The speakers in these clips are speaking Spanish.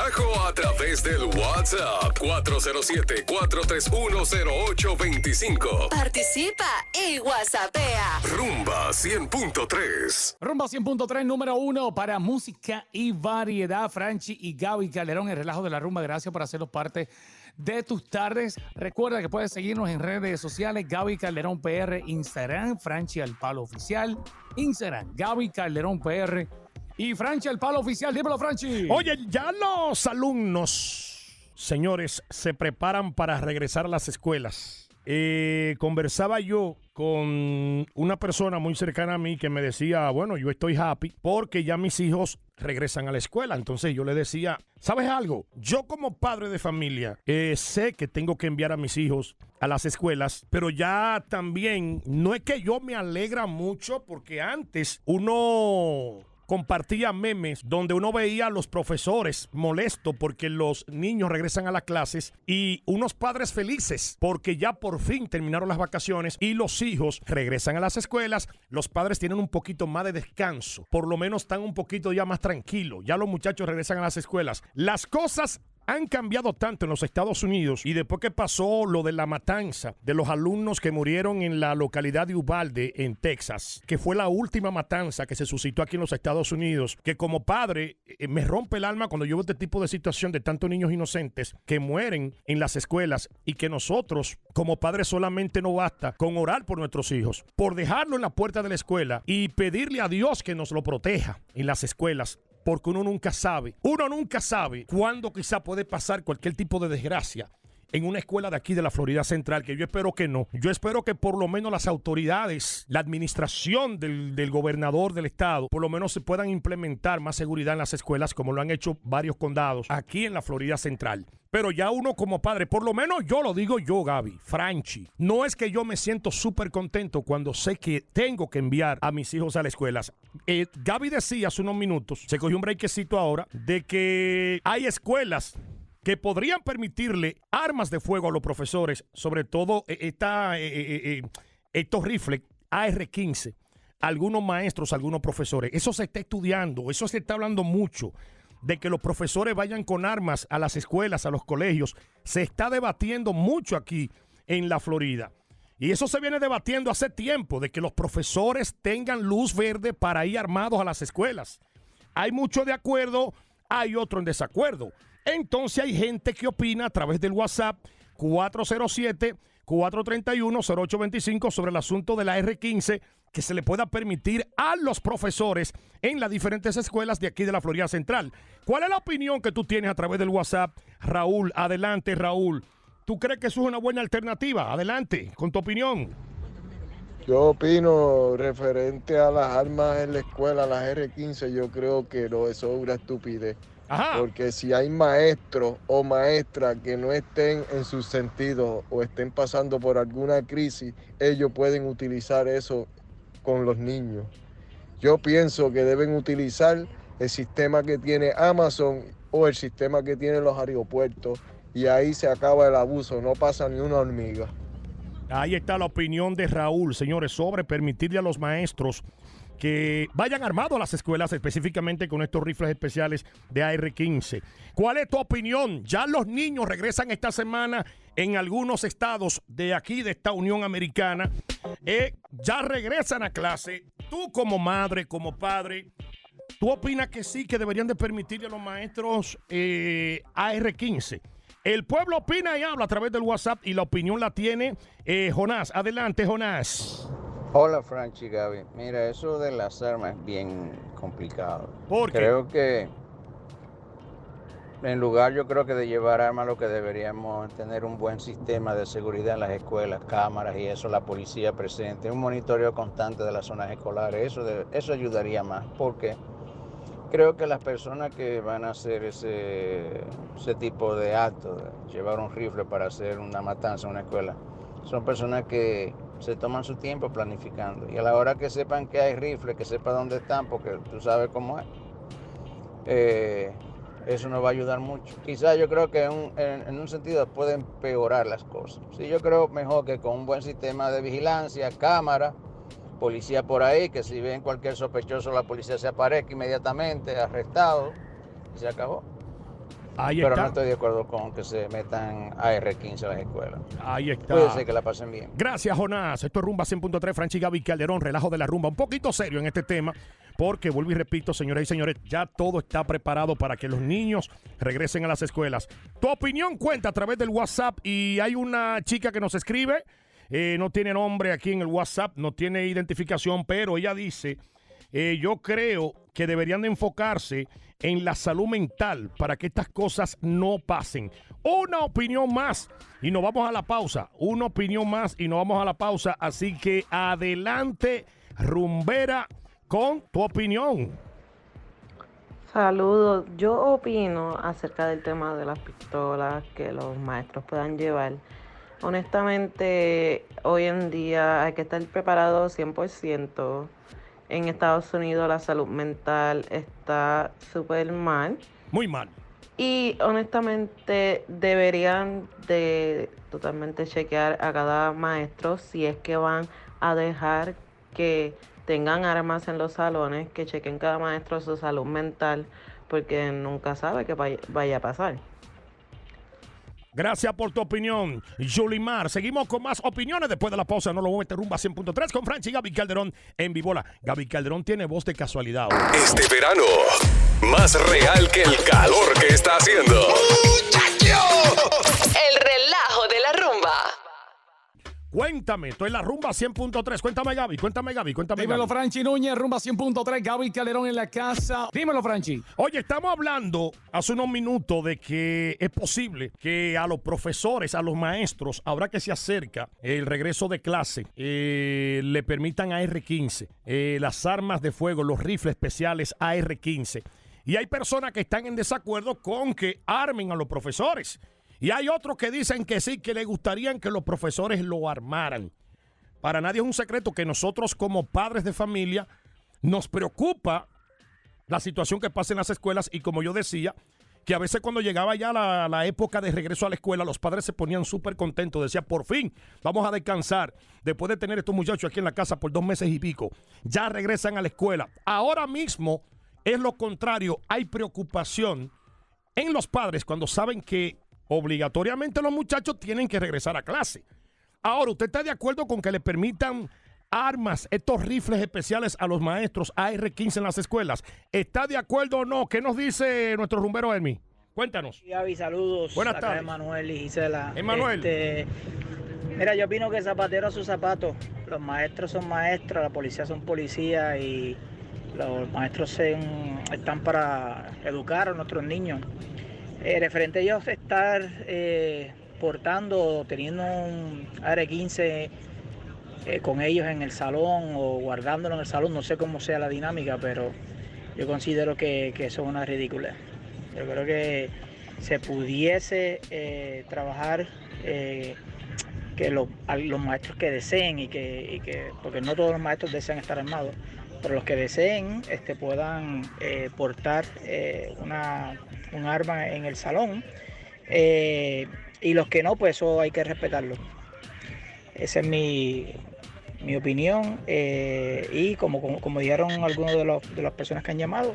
relajo a través del WhatsApp 407-431-0825. Participa y WhatsAppea. Rumba 100.3. Rumba 100.3, número uno para música y variedad. Franchi y Gaby Calderón, el relajo de la rumba. Gracias por hacernos parte de tus tardes. Recuerda que puedes seguirnos en redes sociales. Gaby Calderón PR, Instagram, Franchi al Palo Oficial. Instagram, Gaby Calderón PR. Y Franchi al Palo Oficial. Dímelo, Franchi. Oye, ya los alumnos, señores, se preparan para regresar a las escuelas. Eh, conversaba yo con una persona muy cercana a mí que me decía, bueno, yo estoy happy porque ya mis hijos regresan a la escuela. Entonces yo le decía, ¿sabes algo? Yo como padre de familia eh, sé que tengo que enviar a mis hijos a las escuelas, pero ya también no es que yo me alegra mucho porque antes uno compartía memes donde uno veía a los profesores molestos porque los niños regresan a las clases y unos padres felices porque ya por fin terminaron las vacaciones y los hijos regresan a las escuelas. Los padres tienen un poquito más de descanso, por lo menos están un poquito ya más tranquilos. Ya los muchachos regresan a las escuelas. Las cosas han cambiado tanto en los Estados Unidos y después que pasó lo de la matanza de los alumnos que murieron en la localidad de Uvalde, en Texas, que fue la última matanza que se suscitó aquí en los Estados Unidos, que como padre eh, me rompe el alma cuando yo este tipo de situación de tantos niños inocentes que mueren en las escuelas y que nosotros como padres solamente no basta con orar por nuestros hijos, por dejarlo en la puerta de la escuela y pedirle a Dios que nos lo proteja en las escuelas porque uno nunca sabe, uno nunca sabe cuándo quizá puede pasar cualquier tipo de desgracia en una escuela de aquí de la Florida Central, que yo espero que no. Yo espero que por lo menos las autoridades, la administración del, del gobernador del estado, por lo menos se puedan implementar más seguridad en las escuelas, como lo han hecho varios condados aquí en la Florida Central. Pero ya uno como padre, por lo menos yo lo digo yo, Gaby, Franchi. No es que yo me siento súper contento cuando sé que tengo que enviar a mis hijos a las escuelas. Eh, Gaby decía hace unos minutos, se cogió un breakcito ahora, de que hay escuelas que podrían permitirle armas de fuego a los profesores, sobre todo eh, esta, eh, eh, estos rifles AR-15, algunos maestros, algunos profesores. Eso se está estudiando, eso se está hablando mucho, de que los profesores vayan con armas a las escuelas, a los colegios. Se está debatiendo mucho aquí en la Florida. Y eso se viene debatiendo hace tiempo, de que los profesores tengan luz verde para ir armados a las escuelas. Hay mucho de acuerdo, hay otro en desacuerdo. Entonces hay gente que opina a través del WhatsApp 407-431-0825 sobre el asunto de la R15 que se le pueda permitir a los profesores en las diferentes escuelas de aquí de la Florida Central. ¿Cuál es la opinión que tú tienes a través del WhatsApp? Raúl, adelante Raúl. ¿Tú crees que eso es una buena alternativa? Adelante, con tu opinión. Yo opino referente a las armas en la escuela, las R15, yo creo que no, eso es una estupidez. Ajá. Porque si hay maestros o maestras que no estén en sus sentidos o estén pasando por alguna crisis, ellos pueden utilizar eso con los niños. Yo pienso que deben utilizar el sistema que tiene Amazon o el sistema que tienen los aeropuertos y ahí se acaba el abuso, no pasa ni una hormiga. Ahí está la opinión de Raúl, señores, sobre permitirle a los maestros que vayan armados a las escuelas específicamente con estos rifles especiales de AR-15. ¿Cuál es tu opinión? Ya los niños regresan esta semana en algunos estados de aquí, de esta Unión Americana. Eh, ya regresan a clase. Tú como madre, como padre, ¿tú opinas que sí, que deberían de permitirle a los maestros eh, AR-15? El pueblo opina y habla a través del WhatsApp y la opinión la tiene eh, Jonás. Adelante, Jonás. Hola Franchi Gaby. Mira, eso de las armas es bien complicado. ¿Por qué? Creo que en lugar yo creo que de llevar armas lo que deberíamos tener un buen sistema de seguridad en las escuelas, cámaras y eso, la policía presente, un monitoreo constante de las zonas escolares, eso, de- eso ayudaría más. ¿Por qué? Creo que las personas que van a hacer ese, ese tipo de acto, de llevar un rifle para hacer una matanza en una escuela, son personas que se toman su tiempo planificando. Y a la hora que sepan que hay rifles, que sepan dónde están, porque tú sabes cómo es, eh, eso nos va a ayudar mucho. Quizás yo creo que en un, en un sentido puede empeorar las cosas. Sí, yo creo mejor que con un buen sistema de vigilancia, cámara, policía por ahí, que si ven cualquier sospechoso, la policía se aparezca inmediatamente, arrestado, y se acabó. Ahí Pero está. no estoy de acuerdo con que se metan AR-15 a las escuelas. Ahí está. Cuídense que la pasen bien. Gracias, Jonás. Esto es Rumba 100.3, Franchi Gaby Calderón, relajo de la rumba. Un poquito serio en este tema, porque vuelvo y repito, señoras y señores, ya todo está preparado para que los niños regresen a las escuelas. Tu opinión cuenta a través del WhatsApp y hay una chica que nos escribe, eh, no tiene nombre aquí en el WhatsApp, no tiene identificación, pero ella dice, eh, yo creo que deberían de enfocarse en la salud mental para que estas cosas no pasen. Una opinión más y nos vamos a la pausa. Una opinión más y nos vamos a la pausa. Así que adelante, rumbera, con tu opinión. Saludos. Yo opino acerca del tema de las pistolas que los maestros puedan llevar. Honestamente, hoy en día hay que estar preparado 100%. En Estados Unidos la salud mental está súper mal. Muy mal. Y honestamente deberían de totalmente chequear a cada maestro si es que van a dejar que tengan armas en los salones, que chequen cada maestro su salud mental, porque nunca sabe qué vaya, vaya a pasar. Gracias por tu opinión, Yulimar. Seguimos con más opiniones después de la pausa. No lo voy a meter rumba 100.3 con Franchi y Gaby Calderón en Vivola. Gaby Calderón tiene voz de casualidad. hoy. Este verano, más real que el calor que está haciendo. El la rumba. Cuéntame, estoy en la rumba 100.3. Cuéntame, Gaby, cuéntame, Gaby, cuéntame. Dímelo, Gaby. Franchi Núñez, rumba 100.3, Gaby Calderón en la casa. Dímelo, Franchi. Oye, estamos hablando hace unos minutos de que es posible que a los profesores, a los maestros, ahora que se acerca el regreso de clase, eh, le permitan AR-15, eh, las armas de fuego, los rifles especiales AR-15. Y hay personas que están en desacuerdo con que armen a los profesores. Y hay otros que dicen que sí, que les gustaría que los profesores lo armaran. Para nadie es un secreto que nosotros como padres de familia nos preocupa la situación que pasa en las escuelas y como yo decía, que a veces cuando llegaba ya la, la época de regreso a la escuela, los padres se ponían súper contentos, decían, por fin, vamos a descansar, después de tener estos muchachos aquí en la casa por dos meses y pico, ya regresan a la escuela. Ahora mismo es lo contrario, hay preocupación en los padres cuando saben que obligatoriamente los muchachos tienen que regresar a clase. Ahora, ¿usted está de acuerdo con que le permitan armas, estos rifles especiales a los maestros AR-15 en las escuelas? ¿Está de acuerdo o no? ¿Qué nos dice nuestro rumbero Elmi? Cuéntanos. Gaby, saludos. Buenas Acá tardes. Emanuel y Gisela. Emanuel. Este, mira, yo opino que zapatero a sus zapatos. Los maestros son maestros, la policía son policías y los maestros están para educar a nuestros niños. Eh, referente a ellos estar eh, portando teniendo un AR-15 eh, con ellos en el salón o guardándolo en el salón, no sé cómo sea la dinámica, pero yo considero que, que eso es una ridícula. Yo creo que se pudiese eh, trabajar eh, que los, a los maestros que deseen y que, y que- porque no todos los maestros desean estar armados, pero los que deseen este, puedan eh, portar eh, una, un arma en el salón eh, y los que no, pues eso hay que respetarlo. Esa es mi, mi opinión y como, como, como dijeron algunos de, los, de las personas que han llamado,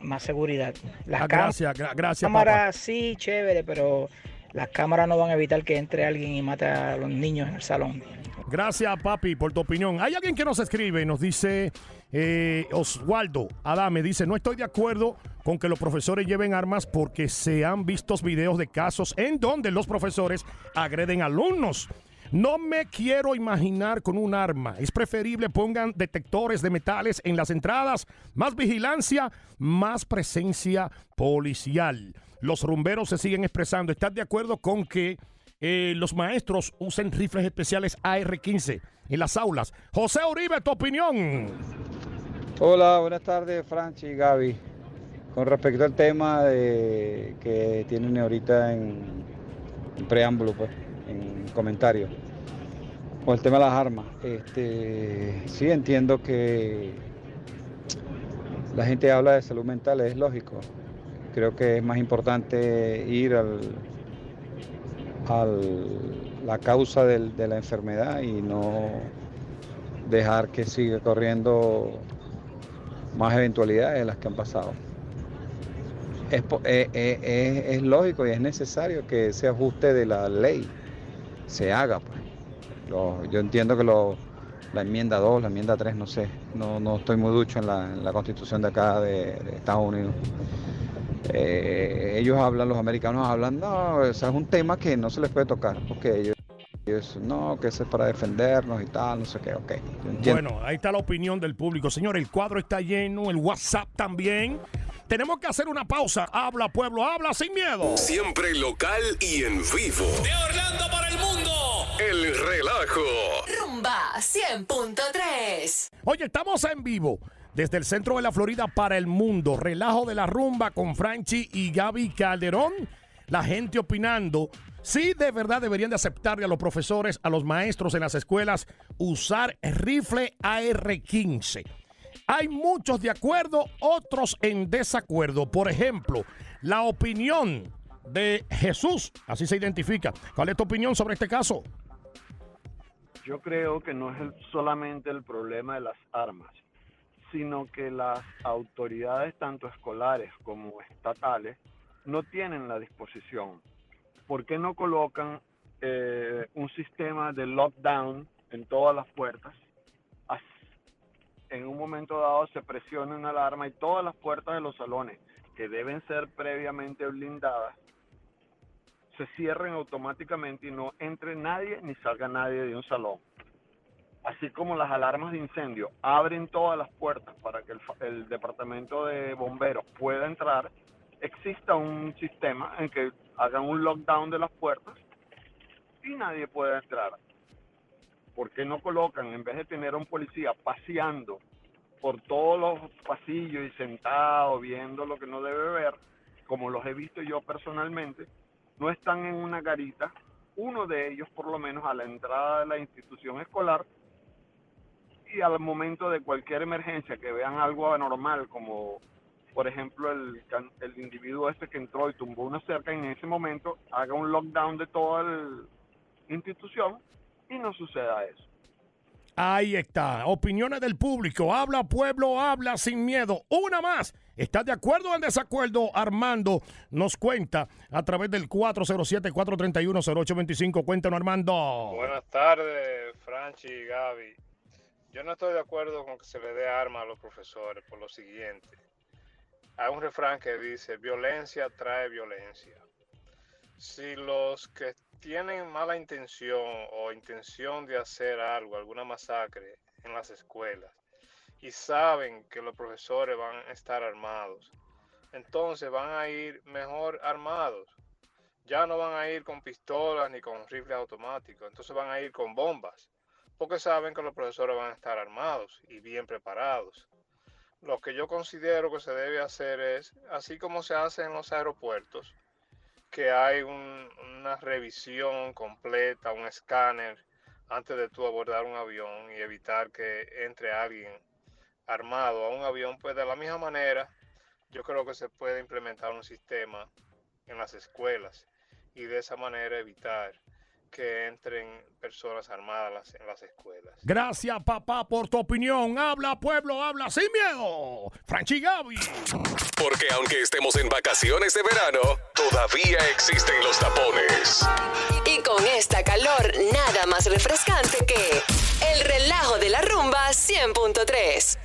más seguridad. Las Ah, gracias, gra- gracias, cámaras sí, chévere, pero las cámaras no van a evitar que entre alguien y mate a los niños en el salón. Gracias, papi, por tu opinión. Hay alguien que nos escribe, nos dice eh, Oswaldo Adame, dice, no estoy de acuerdo con que los profesores lleven armas porque se han visto videos de casos en donde los profesores agreden alumnos. No me quiero imaginar con un arma. Es preferible pongan detectores de metales en las entradas, más vigilancia, más presencia policial. Los rumberos se siguen expresando. ¿Estás de acuerdo con que eh, los maestros usen rifles especiales AR-15 en las aulas? José Uribe, tu opinión. Hola, buenas tardes, Franchi y Gaby. Con respecto al tema de, que tienen ahorita en, en preámbulo, pues, en comentario, con el tema de las armas, este, sí entiendo que la gente habla de salud mental, es lógico. Creo que es más importante ir al, al la causa de la enfermedad y no dejar que siga corriendo más eventualidades de las que han pasado. Es, eh, eh, lógico y es necesario que ese ajuste de la ley se haga. Pues. Yo entiendo que la enmienda 2, la enmienda 3, no sé, no, no estoy muy ducho en la, constitución de acá de Estados Unidos. Eh, ellos hablan, los americanos hablan, no, o sea, es un tema que no se les puede tocar, porque ellos, ellos, no, que eso es para defendernos y tal, no sé qué, ok. Bueno, ahí está la opinión del público. Señor, el cuadro está lleno, el WhatsApp también. Tenemos que hacer una pausa. Habla, pueblo, habla sin miedo. Siempre local y en vivo. De Orlando para el mundo. El relajo. Rumba 100.3. Oye, estamos en vivo desde el centro de la Florida para el mundo. Relajo de la rumba con Franchi y Gaby Calderón. La gente opinando. Si de verdad deberían de aceptarle a los profesores, a los maestros en las escuelas, usar rifle AR-15. Hay muchos de acuerdo, otros en desacuerdo. Por ejemplo, la opinión de Jesús, así se identifica. ¿Cuál es tu opinión sobre este caso? Yo creo que no es solamente el problema de las armas, sino que las autoridades, tanto escolares como estatales, no tienen la disposición. ¿Por qué no colocan eh, un sistema de lockdown en todas las puertas? As- En un momento dado se presiona una alarma y todas las puertas de los salones, que deben ser previamente blindadas, se cierren automáticamente y no entre nadie ni salga nadie de un salón. Así como las alarmas de incendio abren todas las puertas para que el, departamento de bomberos pueda entrar, exista un sistema en que hagan un lockdown de las puertas y nadie pueda entrar. ¿Por qué no colocan, en vez de tener un policía paseando por todos los pasillos y sentado viendo lo que no debe ver, como los he visto yo personalmente, no están en una garita, uno de ellos por lo menos a la entrada de la institución escolar y al momento de cualquier emergencia que vean algo anormal como por ejemplo el, can- el individuo este que entró y tumbó una cerca en ese momento haga un lockdown de toda la institución y no suceda eso. Ahí está. Opiniones del público. Habla pueblo, habla sin miedo. Una más. ¿Estás de acuerdo o en desacuerdo? Armando nos cuenta a través del 407-431-0825. Cuéntanos, Armando. Buenas tardes, Franchi y Gaby. Yo no estoy de acuerdo con que se le dé arma a los profesores por lo siguiente. Hay un refrán que dice, violencia trae violencia. Si los que tienen mala intención o intención de hacer algo, alguna masacre en las escuelas, y saben que los profesores van a estar armados, entonces van a ir mejor armados. Ya no van a ir con pistolas ni con rifles automáticos, entonces van a ir con bombas, porque saben que los profesores van a estar armados y bien preparados. Lo que yo considero que se debe hacer es, así como se hace en los aeropuertos, que hay un- una revisión completa, un escáner antes de tú abordar un avión y evitar que entre alguien armado a un avión, pues de la misma manera yo creo que se puede implementar un sistema en las escuelas y de esa manera evitar que entren personas armadas las- en las escuelas. Gracias, papá, por tu opinión. Habla pueblo, habla sin miedo. Franchi Gaby. Porque aunque estemos en vacaciones de verano, todavía existen los tapones. Y con esta calor, nada más refrescante que el relajo de la rumba 100.3.